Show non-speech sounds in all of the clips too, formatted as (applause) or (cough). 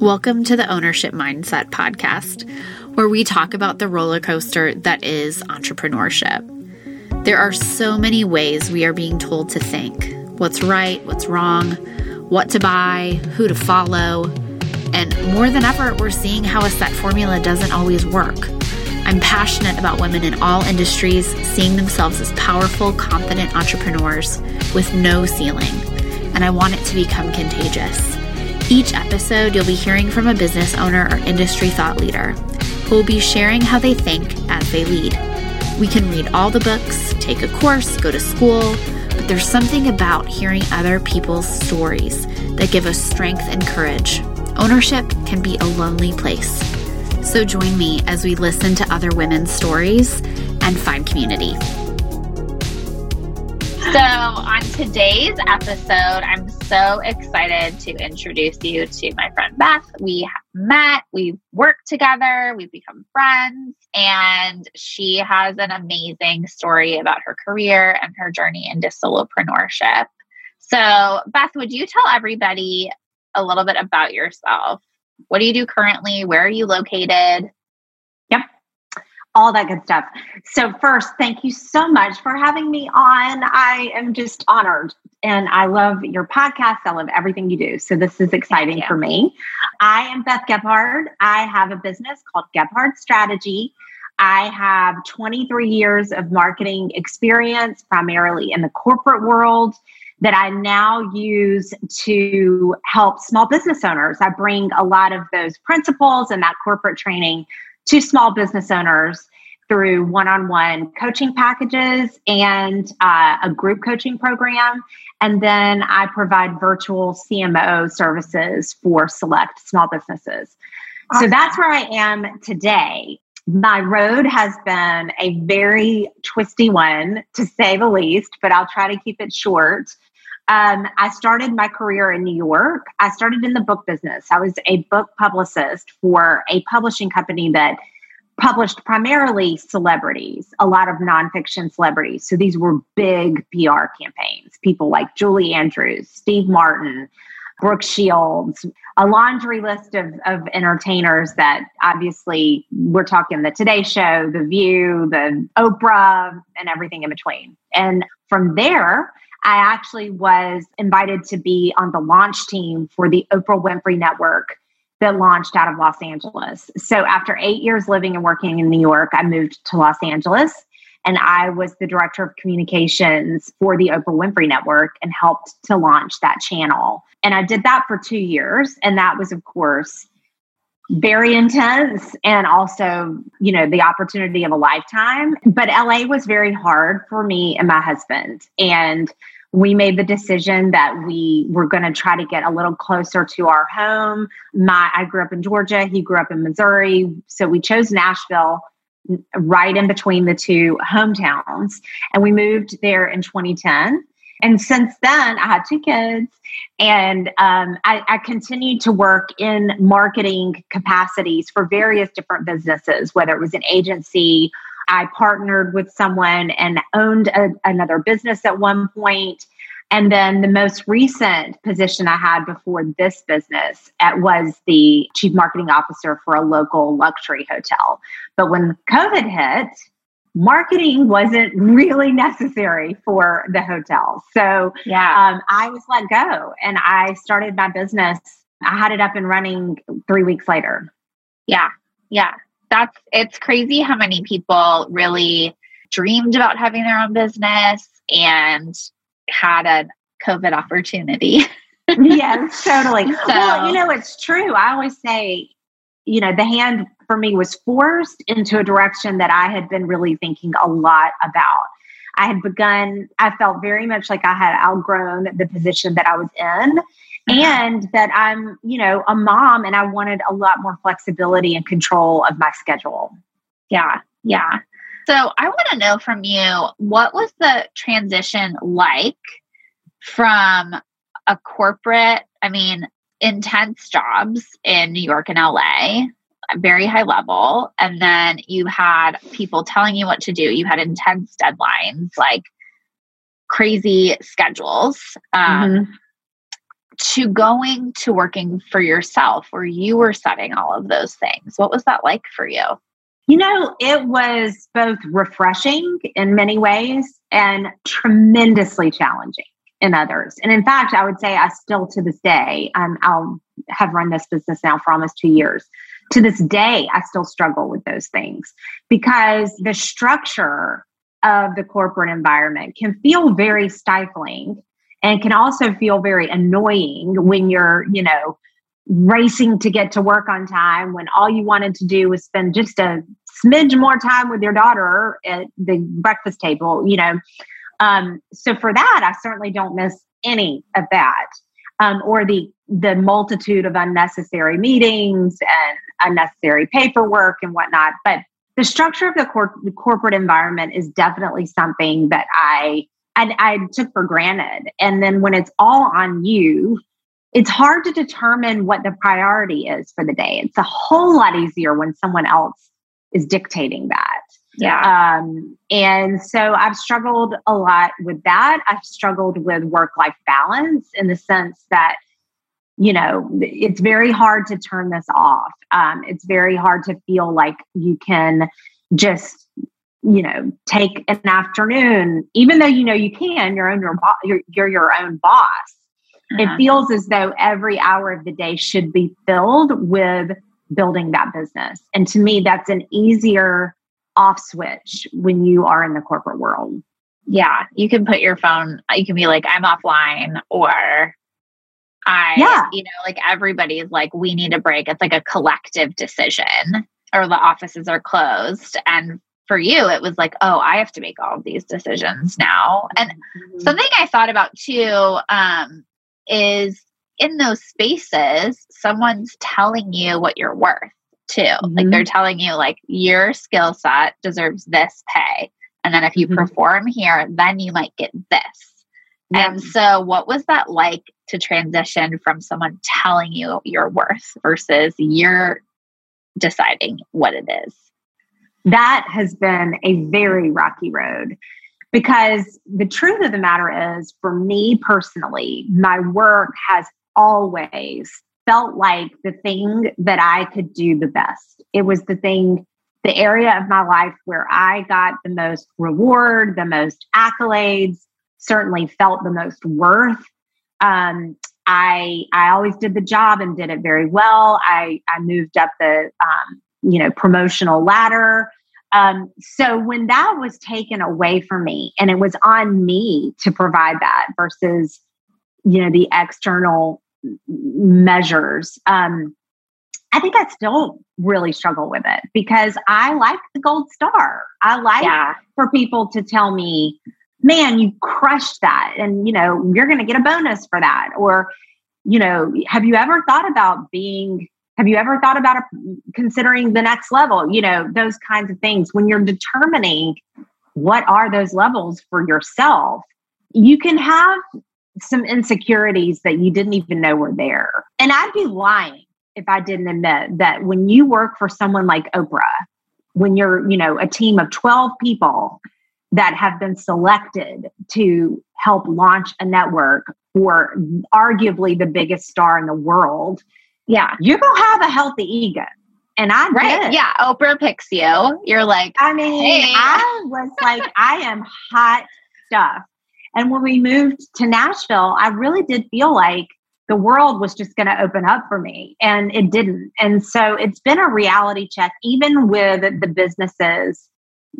Welcome to the Ownership Mindset Podcast, where we talk about the roller coaster that is entrepreneurship. There are so many ways we are being told to think what's right, what's wrong, what to buy, who to follow, and more than ever, we're seeing how a set formula doesn't always work. I'm passionate about women in all industries seeing themselves as powerful, confident entrepreneurs with no ceiling, and I want it to become contagious. Each episode, you'll be hearing from a business owner or industry thought leader who will be sharing how they think as they lead. We can read all the books, take a course, go to school, but there's something about hearing other people's stories that give us strength and courage. Ownership can be a lonely place. So join me as we listen to other women's stories and find community. So, on today's episode, I'm so excited to introduce you to my friend Beth. We have met, we've worked together, we've become friends, and she has an amazing story about her career and her journey into solopreneurship. So, Beth, would you tell everybody a little bit about yourself? What do you do currently? Where are you located? All that good stuff. So, first, thank you so much for having me on. I am just honored and I love your podcast. I love everything you do. So, this is exciting for me. I am Beth Gebhard. I have a business called Gebhard Strategy. I have 23 years of marketing experience, primarily in the corporate world, that I now use to help small business owners. I bring a lot of those principles and that corporate training to small business owners through one on one coaching packages and uh, a group coaching program. And then I provide virtual CMO services for select small businesses. Awesome. So that's where I am today. My road has been a very twisty one, to say the least, but I'll try to keep it short. Um, I started my career in New York. I started in the book business. I was a book publicist for a publishing company that published primarily celebrities, a lot of nonfiction celebrities. So these were big PR campaigns. People like Julie Andrews, Steve Martin, Brooke Shields, a laundry list of, of entertainers that obviously we're talking the Today Show, The View, the Oprah, and everything in between. And from there, I actually was invited to be on the launch team for the Oprah Winfrey Network that launched out of Los Angeles. So after eight years living and working in New York, I moved to Los Angeles and I was the director of communications for the Oprah Winfrey Network and helped to launch that channel. And I did that for two years. And that was, of course, very intense and also, you know, the opportunity of a lifetime. But LA was very hard for me and my husband. And we made the decision that we were going to try to get a little closer to our home. My I grew up in Georgia, he grew up in Missouri, so we chose Nashville right in between the two hometowns and we moved there in 2010 and since then i had two kids and um, I, I continued to work in marketing capacities for various different businesses whether it was an agency I partnered with someone and owned a, another business at one point. And then the most recent position I had before this business at, was the chief marketing officer for a local luxury hotel. But when COVID hit, marketing wasn't really necessary for the hotel. So yeah. Um, I was let go and I started my business. I had it up and running three weeks later. Yeah. Yeah that's it's crazy how many people really dreamed about having their own business and had a COVID opportunity. (laughs) yes, totally. So, well, you know, it's true. I always say, you know, the hand for me was forced into a direction that I had been really thinking a lot about. I had begun, I felt very much like I had outgrown the position that I was in. And that I'm, you know, a mom and I wanted a lot more flexibility and control of my schedule. Yeah, yeah. So I want to know from you what was the transition like from a corporate, I mean, intense jobs in New York and LA, very high level, and then you had people telling you what to do. You had intense deadlines, like crazy schedules. Um, mm-hmm to going to working for yourself where you were setting all of those things. What was that like for you? You know, it was both refreshing in many ways and tremendously challenging in others. And in fact, I would say I still to this day, um, I'll have run this business now for almost two years. To this day, I still struggle with those things because the structure of the corporate environment can feel very stifling and can also feel very annoying when you're, you know, racing to get to work on time when all you wanted to do was spend just a smidge more time with your daughter at the breakfast table, you know. Um, so for that, I certainly don't miss any of that. Um, or the the multitude of unnecessary meetings and unnecessary paperwork and whatnot. But the structure of the, cor- the corporate environment is definitely something that I, I I took for granted. And then when it's all on you, it's hard to determine what the priority is for the day. It's a whole lot easier when someone else is dictating that. Yeah. Um, and so I've struggled a lot with that. I've struggled with work life balance in the sense that, you know, it's very hard to turn this off. Um, it's very hard to feel like you can just, you know, take an afternoon, even though you know you can. You're own your bo- you're, you're your own boss. Uh-huh. It feels as though every hour of the day should be filled with building that business. And to me, that's an easier off switch when you are in the corporate world. Yeah, you can put your phone, you can be like, I'm offline, or I, yeah. you know, like everybody's like, we need a break. It's like a collective decision, or the offices are closed. And for you, it was like, oh, I have to make all of these decisions now. And mm-hmm. something I thought about too um, is in those spaces, someone's telling you what you're worth too. Mm-hmm. Like they're telling you, like, your skill set deserves this pay. And then if you mm-hmm. perform here, then you might get this. And so, what was that like to transition from someone telling you your worth versus you're deciding what it is? That has been a very rocky road because the truth of the matter is, for me personally, my work has always felt like the thing that I could do the best. It was the thing, the area of my life where I got the most reward, the most accolades, certainly felt the most worth. Um, I I always did the job and did it very well. I I moved up the um, you know promotional ladder. Um, so when that was taken away from me, and it was on me to provide that versus you know the external measures. Um, I think I still really struggle with it because I like the gold star. I like yeah. for people to tell me, man, you crushed that. And, you know, you're going to get a bonus for that. Or, you know, have you ever thought about being, have you ever thought about a, considering the next level? You know, those kinds of things. When you're determining what are those levels for yourself, you can have some insecurities that you didn't even know were there. And I'd be lying if I didn't admit that when you work for someone like Oprah, when you're, you know, a team of 12 people that have been selected to help launch a network for arguably the biggest star in the world, yeah, you're to have a healthy ego. And I right, did. yeah. Oprah picks you. You're like, I mean, hey. I was like, (laughs) I am hot stuff. And when we moved to Nashville, I really did feel like the world was just going to open up for me and it didn't. And so it's been a reality check, even with the businesses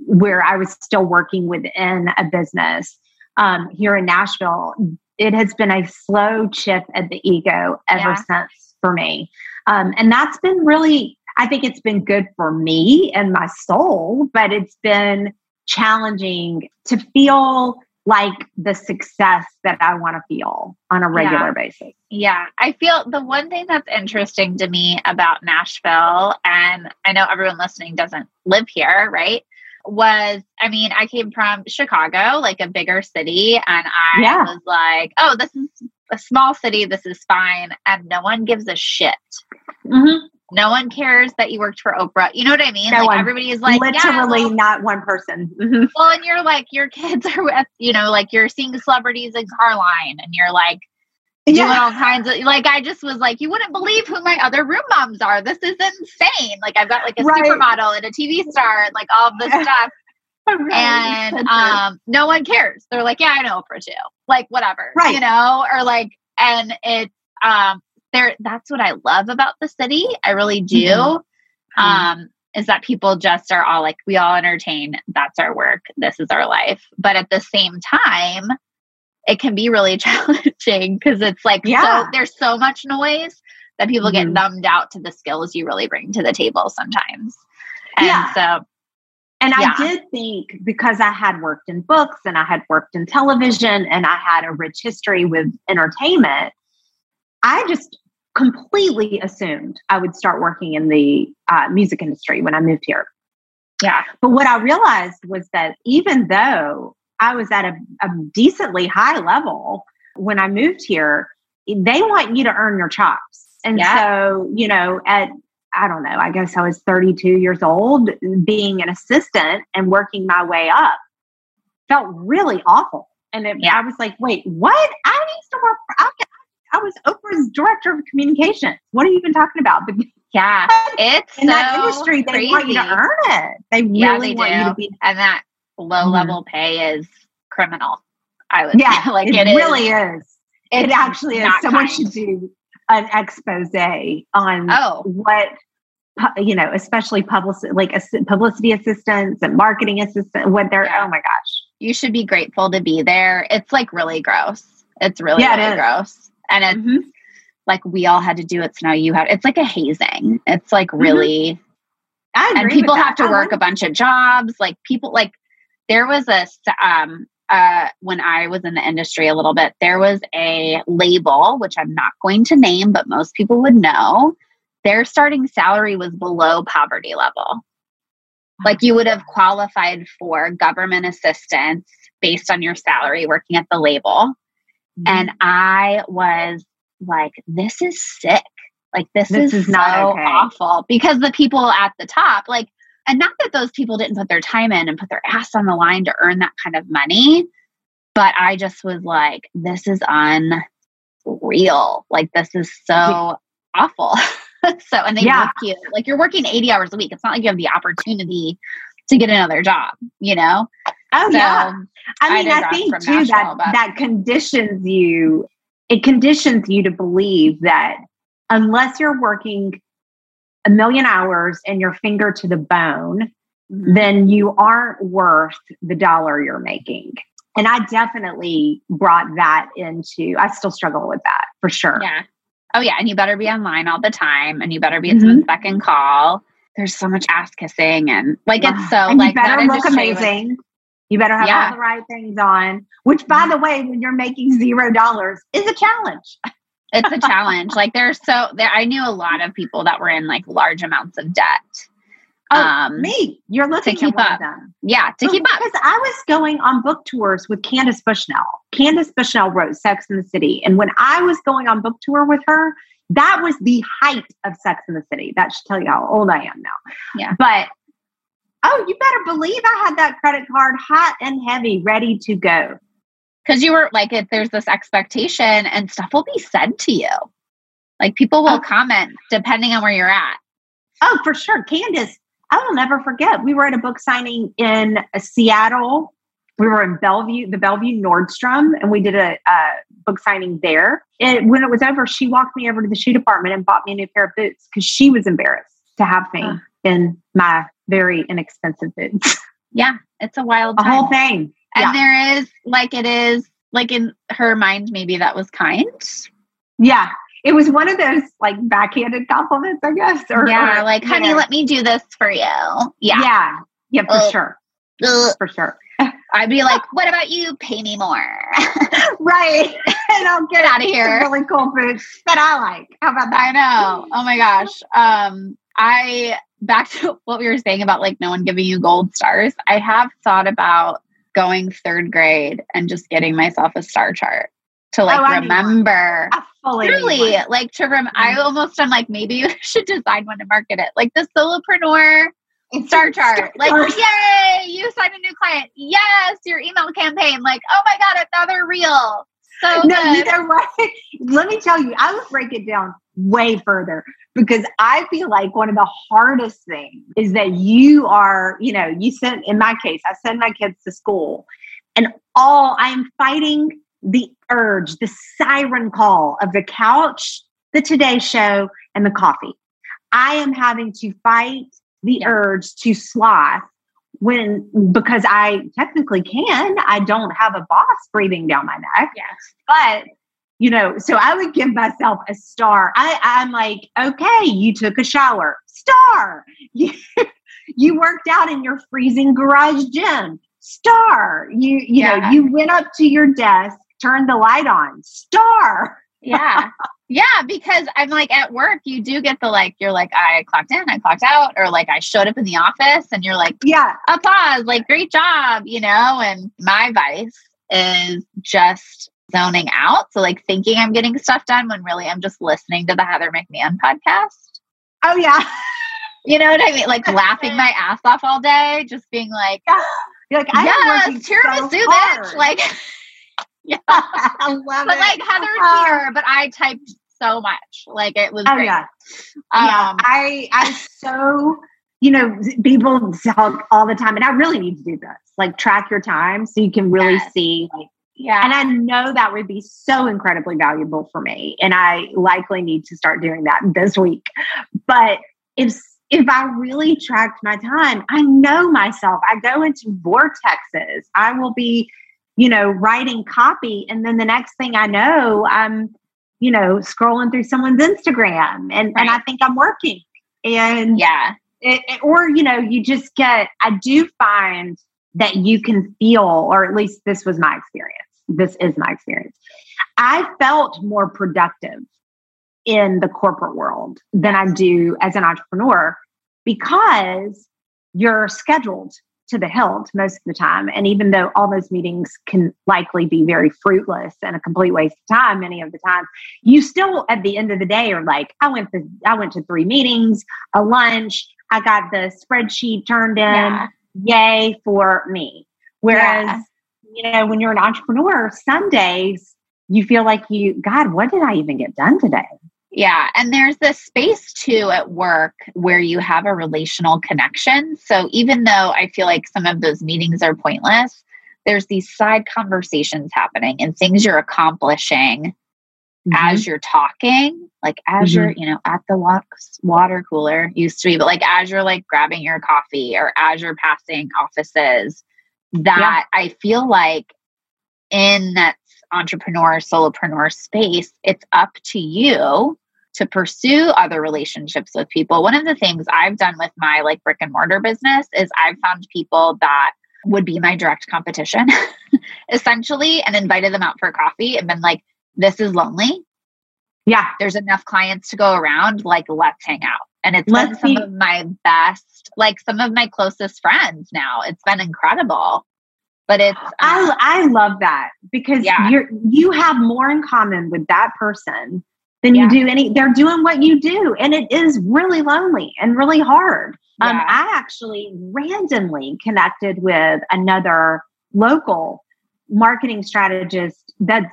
where I was still working within a business um, here in Nashville. It has been a slow chip at the ego ever yeah. since for me. Um, and that's been really, I think it's been good for me and my soul, but it's been challenging to feel like the success that I want to feel on a regular yeah. basis. Yeah. I feel the one thing that's interesting to me about Nashville, and I know everyone listening doesn't live here, right? Was I mean, I came from Chicago, like a bigger city, and I yeah. was like, oh, this is a small city, this is fine. And no one gives a shit. Mm-hmm. No one cares that you worked for Oprah. You know what I mean? No like one. everybody is like literally yeah, well, not one person. Mm-hmm. Well, and you're like your kids are with you know like you're seeing celebrities in Carline, and you're like doing all kinds of like I just was like, you wouldn't believe who my other room moms are. This is insane. Like I've got like a right. supermodel and a TV star and like all this (laughs) stuff. (laughs) Right. And um no one cares. They're like, Yeah, I know Oprah too. Like whatever. Right. You know, or like and it's um there that's what I love about the city. I really do. Mm-hmm. Um is that people just are all like, we all entertain, that's our work, this is our life. But at the same time, it can be really (laughs) challenging because it's like yeah. so there's so much noise that people mm-hmm. get numbed out to the skills you really bring to the table sometimes. And yeah. so and yeah. I did think because I had worked in books and I had worked in television and I had a rich history with entertainment, I just completely assumed I would start working in the uh, music industry when I moved here. Yeah. But what I realized was that even though I was at a, a decently high level when I moved here, they want you to earn your chops. And yeah. so, you know, at I don't know, I guess I was 32 years old, being an assistant and working my way up felt really awful. And it, yeah. I was like, wait, what? I used to work, for, I, I was Oprah's director of communications. What are you even talking about? But yeah, (laughs) it's in so that industry. They crazy. want you to earn it. They really yeah, they want do. you to be. And that low mm-hmm. level pay is criminal. I would yeah, (laughs) like it, it really is. is. It actually is. Someone kind. should do an expose on oh. what you know, especially publicity, like a publicity assistants and marketing assistants. What they're yeah. oh my gosh, you should be grateful to be there. It's like really gross. It's really yeah, really it gross and it's mm-hmm. like we all had to do it so now you have it's like a hazing it's like mm-hmm. really mm-hmm. and people have to work a bunch of jobs like people like there was a um uh when i was in the industry a little bit there was a label which i'm not going to name but most people would know their starting salary was below poverty level like you would have qualified for government assistance based on your salary working at the label and mm-hmm. I was like, this is sick. Like, this, this is, is so okay. awful because the people at the top, like, and not that those people didn't put their time in and put their ass on the line to earn that kind of money, but I just was like, this is unreal. Like, this is so awful. (laughs) so, and they yeah. work you like you're working 80 hours a week. It's not like you have the opportunity to get another job, you know? Oh, so, yeah. I mean, I, I think too that but. that conditions you. It conditions you to believe that unless you're working a million hours and your finger to the bone, mm-hmm. then you aren't worth the dollar you're making. And I definitely brought that into. I still struggle with that for sure. Yeah. Oh yeah, and you better be online all the time, and you better be at mm-hmm. someone's beck and call. There's so much ass kissing, and like it's so and like you better look amazing. Was, you better have yeah. all the right things on, which, by the way, when you're making zero dollars, is a challenge. (laughs) it's a challenge. Like there's so there, I knew a lot of people that were in like large amounts of debt. Oh, um, me, you're looking to keep up. Yeah, to keep up. Because I was going on book tours with Candace Bushnell. Candace Bushnell wrote Sex in the City, and when I was going on book tour with her, that was the height of Sex in the City. That should tell you how old I am now. Yeah, but Oh, you better believe I had that credit card hot and heavy, ready to go. Because you were like, if there's this expectation and stuff will be said to you. Like people will oh. comment depending on where you're at. Oh, for sure. Candace, I will never forget. We were at a book signing in Seattle. We were in Bellevue, the Bellevue Nordstrom, and we did a, a book signing there. And when it was over, she walked me over to the shoe department and bought me a new pair of boots because she was embarrassed to have me uh. in my very inexpensive boots. Yeah, it's a wild a whole thing. And yeah. there is like it is like in her mind, maybe that was kind. Yeah. It was one of those like backhanded compliments, I guess. Or yeah, or, like, honey, know. let me do this for you. Yeah. Yeah. Yeah, for uh, sure. Uh, for sure. I'd be like, (laughs) what about you? Pay me more. (laughs) right. (laughs) And I'll get, get out of here. really cool boots that I like. How about that? I know. Oh my gosh. Um, I back to what we were saying about like no one giving you gold stars. I have thought about going third grade and just getting myself a star chart to like oh, remember. Really, like to rem. I mm-hmm. almost am like maybe (laughs) you should decide when to market it, like the solopreneur star chart. Like, yay, you signed a new client. Yes, your email campaign. Like, oh my god, another reel. so no, good. you know what? Let me tell you, I would break it down way further because I feel like one of the hardest things is that you are, you know, you sent, in my case, I send my kids to school and all I am fighting the urge, the siren call of the couch, the Today Show, and the coffee. I am having to fight the urge to sloth when because I technically can. I don't have a boss breathing down my neck Yes. but you know so i would give myself a star. I i'm like okay you took a shower. Star! (laughs) You you worked out in your freezing garage gym. Star! You you know you went up to your desk turned the light on. Star! Yeah. yeah. Because I'm like at work, you do get the like, you're like, I clocked in, I clocked out, or like I showed up in the office and you're like, yeah. Applause, like great job, you know? And my vice is just zoning out. So like thinking I'm getting stuff done when really I'm just listening to the Heather McMahon podcast. oh yeah (laughs) You know what I mean? Like laughing my ass off all day, just being like, (gasps) you're like i yes, tiramisu, so bitch. (laughs) Like, (laughs) yeah. i love but it like Heather's Uh, here, but I typed so much. Like it was oh great. yeah Um, yeah, I I so you know people talk all the time, and I really need to do this. Like track your time so you can really Yes. see. Like, yeah. and I know that would be so incredibly valuable for me, and I likely need to start doing that this week. But if if I really tracked my time, I know myself. I go into vortexes. I will be, you know, writing copy, and then the next thing I know, I'm you know, scrolling through someone's Instagram and, and I think I'm working. And yeah. it, it- or, you know, you just get, I do find that you can feel, or at least this was my experience. This is my experience. I felt more productive in the corporate world than I do as an entrepreneur because you're scheduled to the hilt most of the time. And even though all those meetings can likely be very fruitless and a complete waste of time many of the time, you still at the end of the day are like, I went to I went to three meetings, a lunch, I got the spreadsheet turned in, Yeah. yay for me. Whereas, Yeah. You know, when you're an entrepreneur, some days you feel like you, God, what did I even get done today? Yeah. And there's this space too at work where you have a relational connection. So even though I feel like some of those meetings are pointless, there's these side conversations happening and things you're accomplishing mm-hmm. as you're talking, like as you're, mm-hmm. you know, at the water cooler used to be, but like as you're like grabbing your coffee or as you're passing offices, that I feel like in that entrepreneur, solopreneur space, it's up to you to pursue other relationships with people. One of the things I've done with my like brick and mortar business is I've found people that would be my direct competition (laughs) essentially and invited them out for coffee and been like, this is lonely. Yeah. There's enough clients to go around. Like, let's hang out. And it's Let's been some be- of my best, like some of my closest friends now. It's been incredible. But it's um, I I love that because Yeah. you're you have more in common with that person than Yeah. you do any they're doing what you do and it is really lonely and really hard. Um I actually randomly connected with another local marketing strategist that's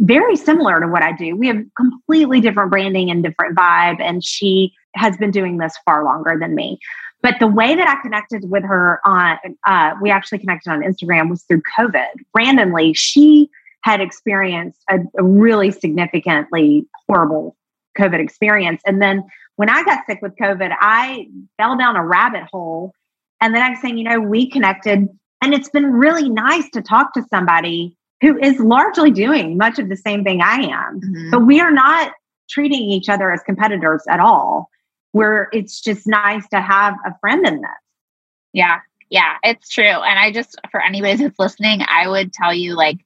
very similar to what I do. We have completely different branding and different vibe and she has been doing this far longer than me. But the way that I connected with her on, uh, we actually connected on Instagram was through COVID. Randomly, she had experienced a, a really significantly horrible COVID experience. And then when I got sick with COVID, I fell down a rabbit hole. And then I'm saying, you know, we connected, and it's been really nice to talk to somebody who is largely doing much of the same thing I am. mhm. But we are not treating each other as competitors at all. Where it's just nice to have a friend in this. Yeah, yeah, it's true. And I just, for anybody that's listening, I would tell you, like,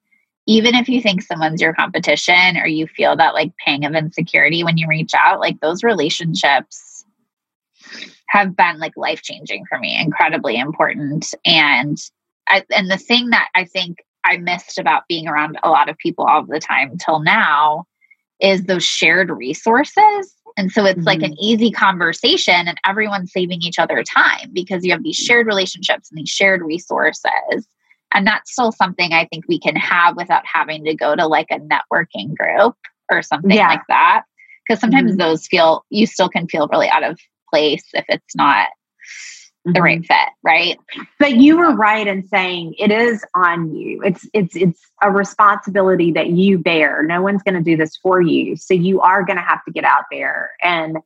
even if you think someone's your competition or you feel that like pang of insecurity when you reach out, like those relationships have been like life changing for me, incredibly important. And I, and the thing that I think I missed about being around a lot of people all the time till now is those shared resources. And so it's like an easy conversation, and everyone's saving each other time because you have these shared relationships and these shared resources. And that's still something I think we can have without having to go to like a networking group or something yeah. like that. Because sometimes mm-hmm. those feel, you still can feel really out of place if it's not the mm-hmm. right fit, right? But you were right in saying it is on you. It's it's it's a responsibility that you bear. No one's going to do this for you. So you are going to have to get out there and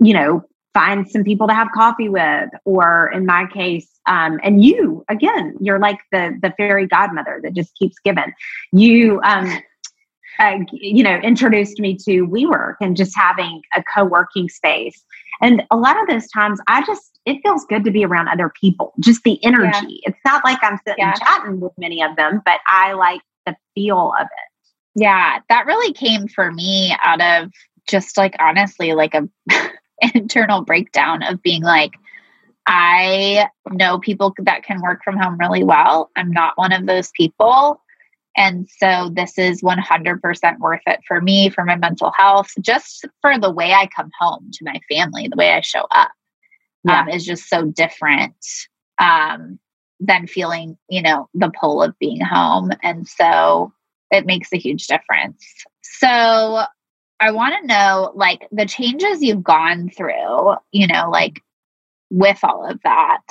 you know, find some people to have coffee with or in my case um, and you again you're like the the fairy godmother that just keeps giving you um, uh, you know introduced me to WeWork and just having a co-working space and a lot of those times i just it feels good to be around other people just the energy yeah. it's not like i'm sitting yeah. chatting with many of them but i like the feel of it yeah that really came for me out of just like honestly like a (laughs) internal breakdown of being like, I know people that can work from home really well. I'm not one of those people. And so this is 100% worth it for me, for my mental health, just for the way I come home to my family, the way I show up yeah. um, is just so different um, than feeling, you know, the pull of being home. And so it makes a huge difference. So I want to know like the changes you've gone through, you know, like with all of that.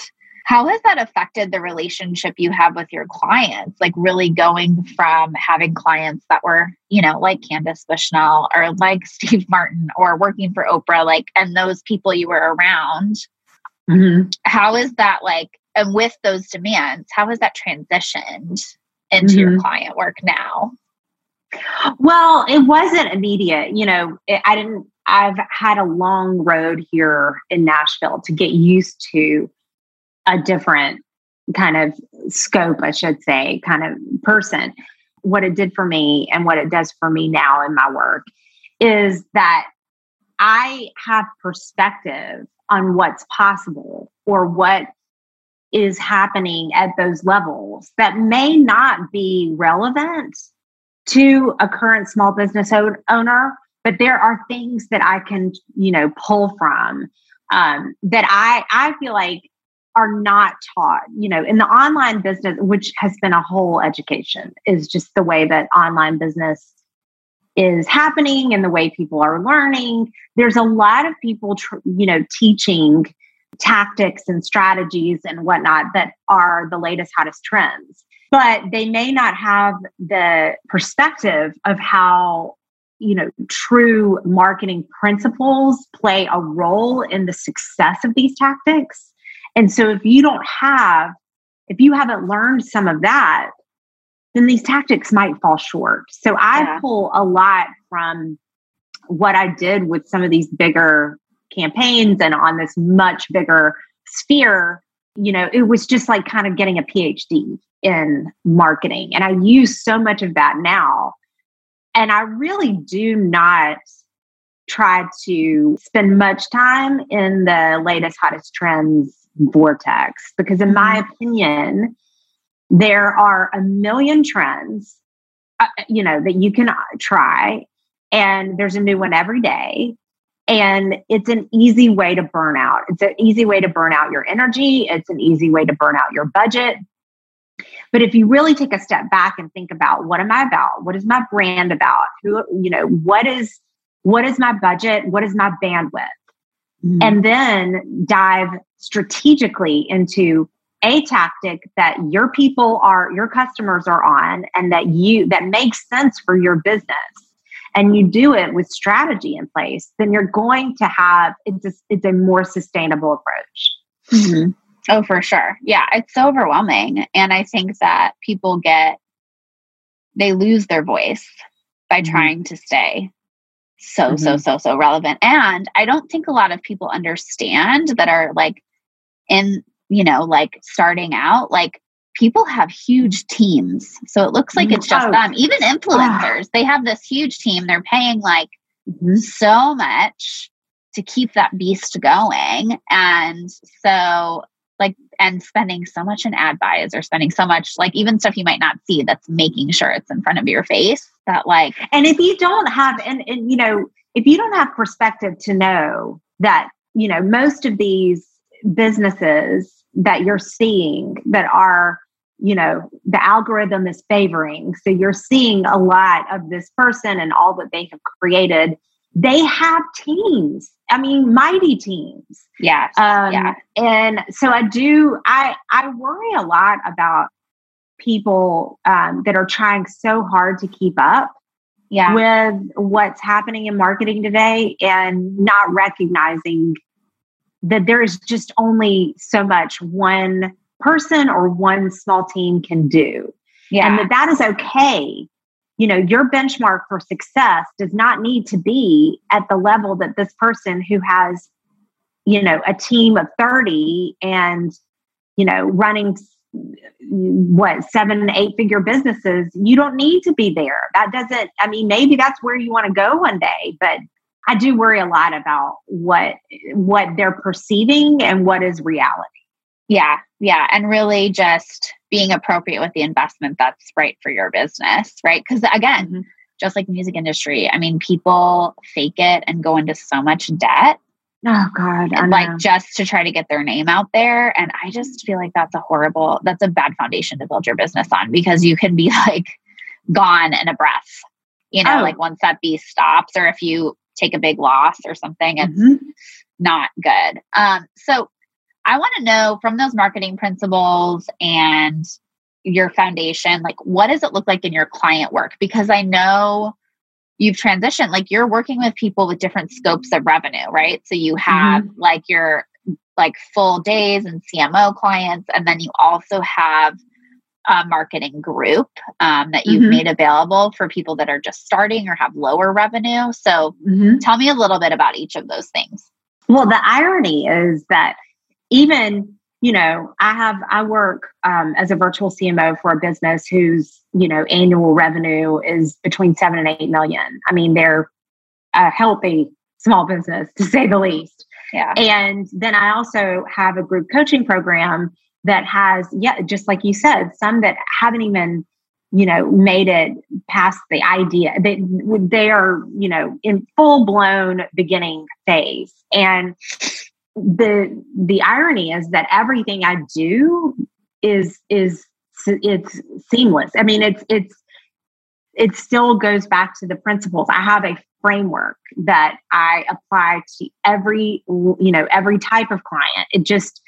How has that affected the relationship you have with your clients? Like, really going from having clients that were, you know, like Candace Bushnell or like (laughs) Steve Martin or working for Oprah, like, and those people you were around. Mm-hmm. How is that like, and with those demands, how has that transitioned into mm-hmm. your client work now? Well, it wasn't immediate. You know, it, I didn't, I've had a long road here in Nashville to get used to a different kind of scope, I should say, kind of person. What it did for me and what it does for me now in my work is that I have perspective on what's possible or what is happening at those levels that may not be relevant to a current small business owner, but there are things that I can, you know, pull from um, that I I feel like are not taught. You know, in the online business, which has been a whole education, is just the way that online business is happening and the way people are learning. There's a lot of people, tr- you know, teaching tactics and strategies and whatnot that are the latest, hottest trends but they may not have the perspective of how you know true marketing principles play a role in the success of these tactics and so if you don't have if you haven't learned some of that then these tactics might fall short so i yeah. pull a lot from what i did with some of these bigger campaigns and on this much bigger sphere you know it was just like kind of getting a phd in marketing. And I use so much of that now. And I really do not try to spend much time in the latest, hottest trends vortex because, in my mm-hmm. opinion, there are a million trends, uh, you know, that you can uh, try. And there's a new one every day. And it's an easy way to burn out. It's an easy way to burn out your energy. It's an easy way to burn out your budget. But if you really take a step back and think about what am I about? What is my brand about? Who, you know, what is what is my budget? What is my bandwidth? Mm-hmm. And then dive strategically into a tactic that your people are your customers are on and that you that makes sense for your business and you do it with strategy in place then you're going to have it's a, it's a more sustainable approach mm-hmm. Oh, for sure. Yeah, it's so overwhelming. And I think that people get, they lose their voice by mm-hmm. trying to stay so, mm-hmm. so, so, so relevant. And I don't think a lot of people understand that are like in, you know, like starting out, like people have huge teams. So it looks like it's just oh. them. Even influencers, they have this huge team. They're paying like mm-hmm. so much to keep that beast going. And so like and spending so much in ad buys or spending so much like even stuff you might not see that's making sure it's in front of your face that like and if you don't have and, and you know if you don't have perspective to know that you know most of these businesses that you're seeing that are you know the algorithm is favoring. So you're seeing a lot of this person and all that they have created. They have teams. I mean mighty teams. Yeah um, yeah. and so i do i i worry a lot about people um, that are trying so hard to keep up yeah. with what's happening in marketing today and not recognizing that there is just only so much one person or one small team can do. yeah And that that is okay. You know, your benchmark for success does not need to be at the level that this person who has, you know, a team of 30 and, you know, running what seven eight figure businesses you don't need to be there that doesn't i mean maybe that's where you want to go one day but i do worry a lot about what what they're perceiving and what is reality Yeah, yeah. And really just being appropriate with the investment that's right for your business, right? Because again, Mhm. just like music industry, I mean, people fake it and go into so much debt, oh god I and know. like just to try to get their name out there. And I just feel like that's a horrible, that's a bad foundation to build your business on because you can be (laughs) like gone in a breath, you know, Oh. like once that beast stops or if you take a big loss or something, it's Mhm. not good. Um, so I want to know from those marketing principles and your foundation, like what does it look like in your client work? Because I know you've transitioned, like you're working with people with different scopes of revenue, right? So you have like your like full days and CMO clients, and then you also have a marketing group um, that you've Mhm. made available for people that are just starting or have lower revenue. So Mhm. tell me a little bit about each of those things. Well, the irony is that even you know, I have I work um, as a virtual CMO for a business whose you know annual revenue is between seven and eight million. I mean, they're a healthy small business to say the least. Yeah. And then I also have a group coaching program that has, yeah, just like you said, some that haven't even, you know, made it past the idea. They they are, you know, in full blown beginning phase. And the the irony is that everything I do is is it's seamless. I mean, it's it's it still goes back to the principles. I have a framework that I apply to every you know every type of client. It just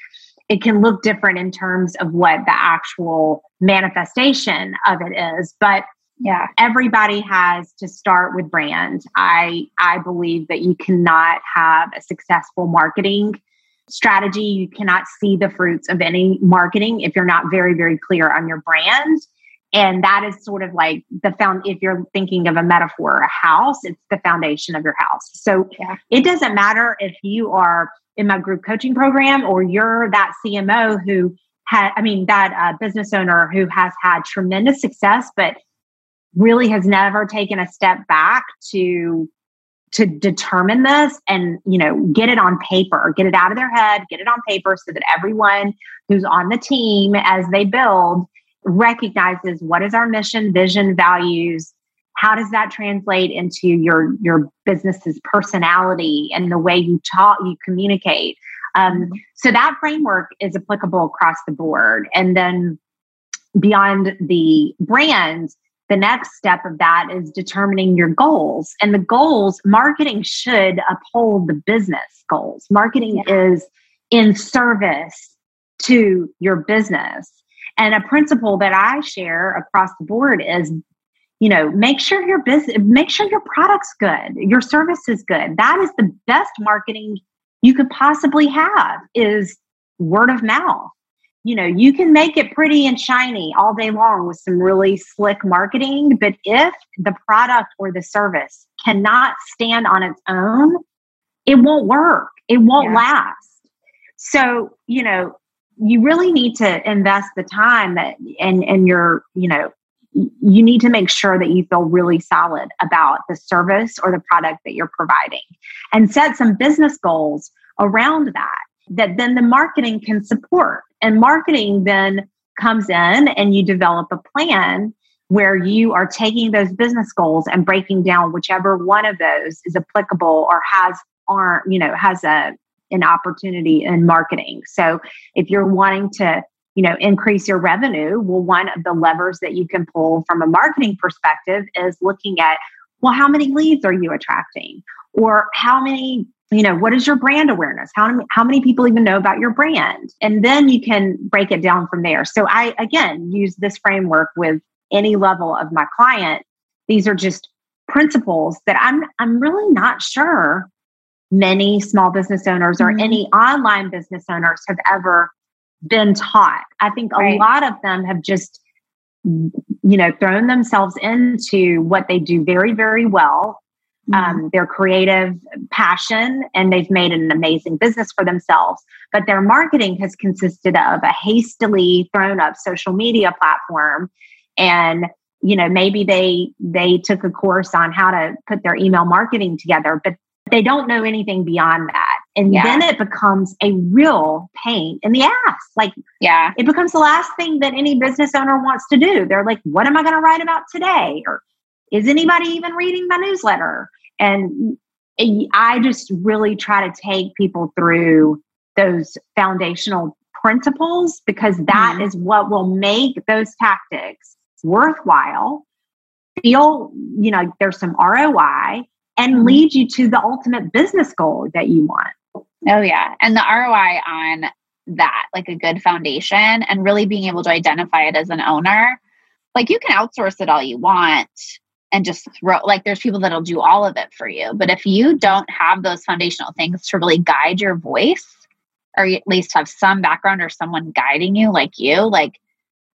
it can look different in terms of what the actual manifestation of it is, but Yeah. everybody has to start with brand. I I believe that you cannot have a successful marketing strategy. You cannot see the fruits of any marketing if you're not very very clear on your brand. And that is sort of like the found if you're thinking of a metaphor, a house, it's the foundation of your house. So Yeah. it doesn't matter if you are in my group coaching program or you're that CMO who had, I mean, that uh, business owner who has had tremendous success, but really has never taken a step back to to determine this and you know get it on paper get it out of their head get it on paper so that everyone who's on the team as they build recognizes what is our mission vision values how does that translate into your your business's personality and the way you talk you communicate? Um, so that framework is applicable across the board. And then beyond the brand the next step of that is determining your goals. And the goals marketing should uphold the business goals. Marketing is in service to your business and a principle that i share across the board is you know make sure your business make sure your product's good your service is good. That is the best marketing you could possibly have is word of mouth. You know you can make it pretty and shiny all day long with some really slick marketing but if the product or the service cannot stand on its own it won't work. It won't Yeah. last. So you know you really need to invest the time that and and your you know you need to make sure that you feel really solid about the service or the product that you're providing and set some business goals around that that then the marketing can support. And marketing then comes in and you develop a plan where you are taking those business goals and breaking down whichever one of those is applicable or has are you know has a an opportunity in marketing so if you're wanting to you know, increase your revenue. Well, one of the levers that you can pull from a marketing perspective is looking at, well, how many leads are you attracting? Or how many, you know, what is your brand awareness? How many, how many people even know about your brand? And then you can break it down from there. So I, again, use this framework with any level of my client. These are just principles that I'm, I'm really not sure many small business owners or mm-hmm. any online business owners have ever been taught. I think a right. lot of them have just, you know, thrown themselves into what they do very, very well. Mm-hmm. Um, their creative passion, and they've made an amazing business for themselves. But their marketing has consisted of a hastily thrown up social media platform, and you know maybe they they took a course on how to put their email marketing together, but they don't know anything beyond that. And yeah. then it becomes a real pain in the ass. Like, yeah, it becomes the last thing that any business owner wants to do. They're like, what am I going to write about today? Or is anybody even reading my newsletter? And I just really try to take people through those foundational principles because that mm-hmm. is what will make those tactics worthwhile feel you know there's some roi and lead you to the ultimate business goal that you want. Oh, yeah. And the ROI on that, like a good foundation, and really being able to identify it as an owner. Like you can outsource it all you want and just throw, like, there's people that'll do all of it for you. But if you don't have those foundational things to really guide your voice, or at least have some background or someone guiding you like you, like,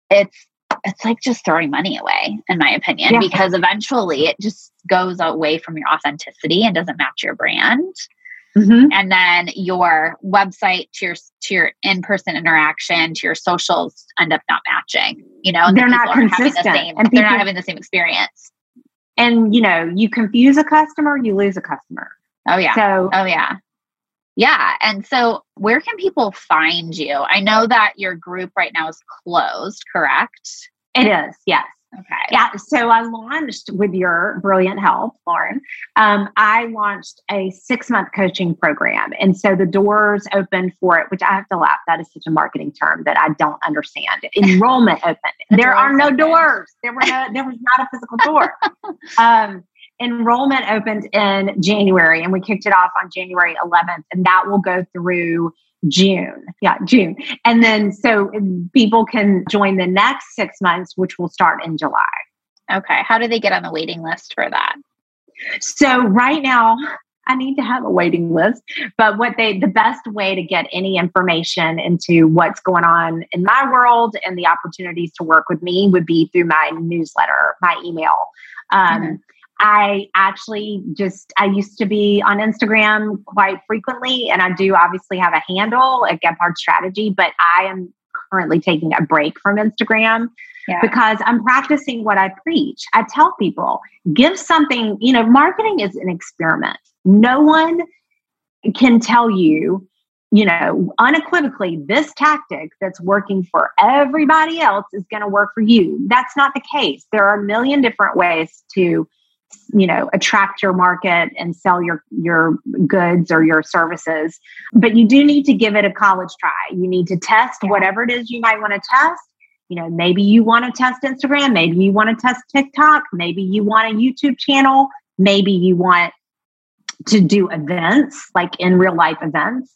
it's it's like just throwing money away in my opinion yeah. because eventually it just goes away from your authenticity and doesn't match your brand mm-hmm. and then your website to your to your in-person interaction to your socials end up not matching you know they're not consistent the same, and people, they're not having the same experience and you know you confuse a customer you lose a customer oh yeah so oh yeah yeah. And so, where can people find you? I know that your group right now is closed, correct? It is, yes. Okay. Yeah. So I launched with your brilliant help, Lauren. Um, I launched a six month coaching program. And so the doors opened for it, which I have to laugh. That is such a marketing term that I don't understand. (laughs) Enrollment open. there are no open. doors. There were no, there was not a physical door. (laughs) um, enrollment opened in January and we kicked it off on January 11th, and that will go through June. Yeah, June. And then so people can join the next six months, which will start in July. Okay. How do they get on the waiting list for that? So right now, I need to have a waiting list. But what they, the best way to get any information into what's going on in my world and the opportunities to work with me would be through my newsletter, my email. Um, mm-hmm. I actually just, I used to be on Instagram quite frequently, and I do obviously have a handle at Gebhard Strategy, but I am currently taking a break from Instagram yeah. because I'm practicing what I preach. I tell people, give something, you know, marketing is an experiment. No one can tell you, you know, unequivocally, this tactic that's working for everybody else is going to work for you. That's not the case. There are a million different ways to you know attract your market and sell your your goods or your services. But you do need to give it a college try. You need to test whatever it is you might want to test. You know maybe you want to test instagram maybe you want to test tiktok maybe you want a youtube channel maybe you want to do events like in real life events.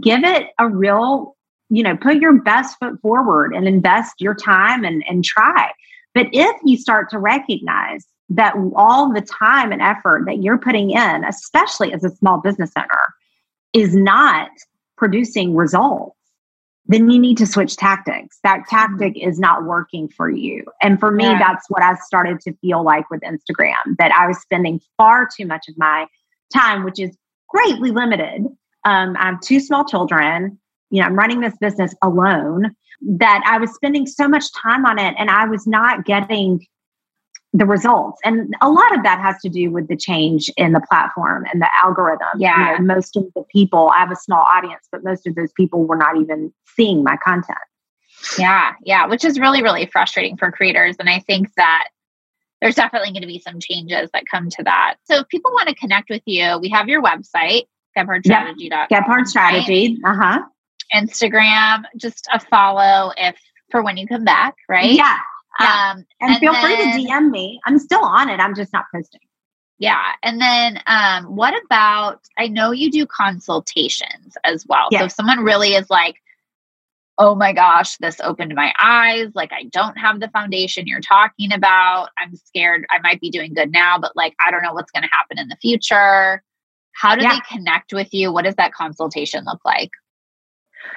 Give it a real you know put your best foot forward and invest your time and and try. But if you start to recognize that all the time and effort that you're putting in, especially as a small business owner, is not producing results, then you need to switch tactics. That tactic mm-hmm. is not working for you. And for me, yeah. that's what I started to feel like with Instagram that I was spending far too much of my time, which is greatly limited. Um, I have two small children. You know, I'm running this business alone that I was spending so much time on it and I was not getting the results. And a lot of that has to do with the change in the platform and the algorithm. Yeah. You know, most of the people, I have a small audience, but most of those people were not even seeing my content. Yeah. Yeah. Which is really, really frustrating for creators. And I think that there's definitely going to be some changes that come to that. So if people want to connect with you, we have your website, gebhardstrategy.com. Yep. Strategy. Uh huh. Instagram, just a follow if for when you come back, right? Yeah. Yeah. Um, and, and, feel then, free to DM me. I'm still on it. I'm just not posting. Yeah. And then um, what about, I know you do consultations as well. Yes. So if someone really is like, oh my gosh, this opened my eyes. Like, I don't have the foundation you're talking about. I'm scared I might be doing good now, but like, I don't know what's going to happen in the future. How do yeah. they connect with you? What does that consultation look like?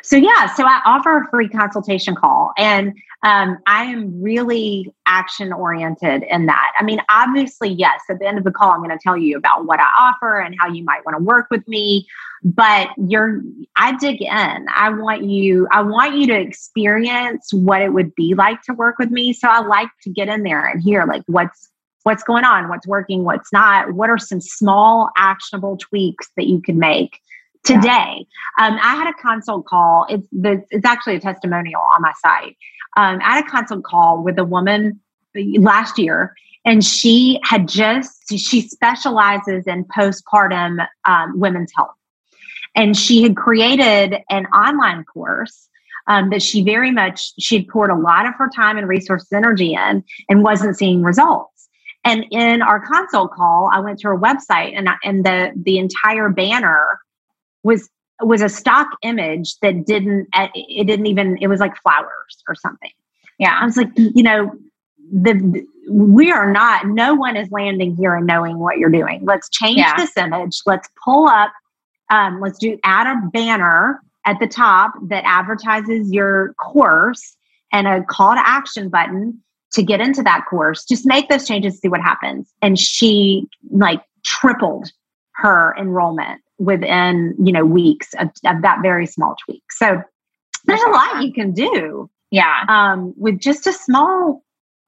So, yeah, so I offer a free consultation call, and um, I am really action oriented in that. I mean, obviously, yes, at the end of the call, I'm going to tell you about what I offer and how you might want to work with me. But you're, I dig in. I want you, I want you to experience what it would be like to work with me. So I like to get in there and hear like what's what's going on, what's working, what's not, what are some small actionable tweaks that you can make today. Yeah. Um, I had a consult call. It's the, it's actually a testimonial on my site. Um, I had a consult call with a woman last year, and she had just she specializes in postpartum um, women's health, and she had created an online course. Um, that she very much she had poured a lot of her time and resources energy in and wasn't seeing results and in our consult call i went to her website and, and the the entire banner was was a stock image that didn't it didn't even it was like flowers or something. Yeah i was like you know the we are not no one is landing here and knowing what you're doing. Let's change yeah. this image. Let's pull up um, let's do add a banner at the top that advertises your course and a call to action button to get into that course. Just make those changes see what happens. And she like tripled her enrollment within you know weeks of, of that very small tweak. So there's a lot you can do yeah. um, with just a small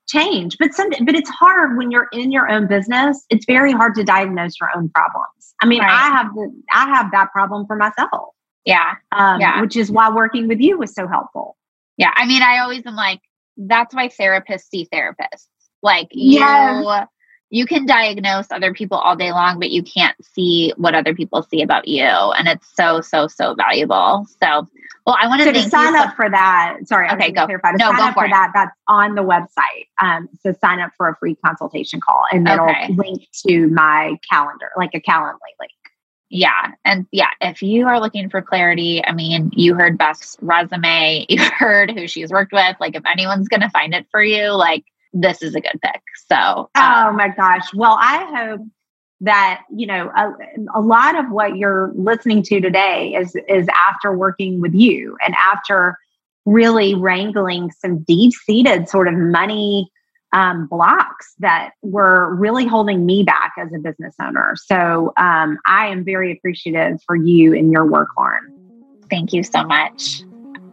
change. But some but it's hard when you're in your own business. It's very hard to diagnose your own problems. I mean right. i have the, i have that problem for myself. Yeah. Um, yeah. which is why working with you was so helpful. Yeah. I mean i always am like that's why therapists see therapists. Like you yes you can diagnose other people all day long, but you can't see what other people see about you. And it's so, so, so valuable. So, well, I want to, so sign up for that. Sorry, okay, go. Clarify. To no, sign go up for, that. That's on the website. Um, so sign up for a free consultation call, and it'll okay. link to my calendar, like a Calendly link. Yeah. And yeah, if you are looking for clarity, I mean, you heard Beth's resume, (laughs) you heard who she's worked with. Like, if anyone's going to find it for you, like, this is a good pick. So, um, oh my gosh. Well, I hope that you know a, a, lot of what you're listening to today is is after working with you and after really wrangling some deep-seated sort of money um, blocks that were really holding me back as a business owner. So um, i am very appreciative for you and your work lauren. Thank you so much.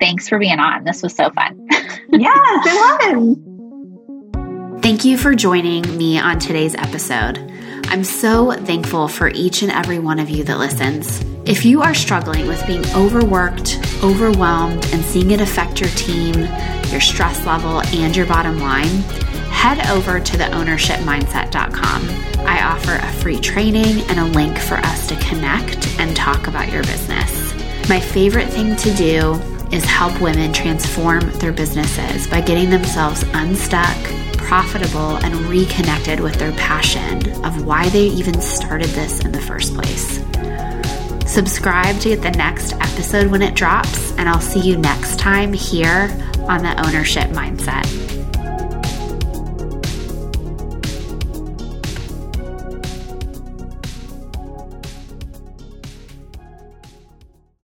Thanks for being on. This was so fun. (laughs) Yes it. was Thank you for joining me on today's episode. I'm so thankful for each and every one of you that listens. If you are struggling with being overworked, overwhelmed, and seeing it affect your team, your stress level, and your bottom line, head over to theownershipmindset.com. I offer a free training and a link for us to connect and talk about your business. My favorite thing to do is help women transform their businesses by getting themselves unstuck profitable and reconnected with their passion of why they even started this in the first place. Subscribe to get the next episode when it drops, and I'll see you next time here on the Ownership Mindset.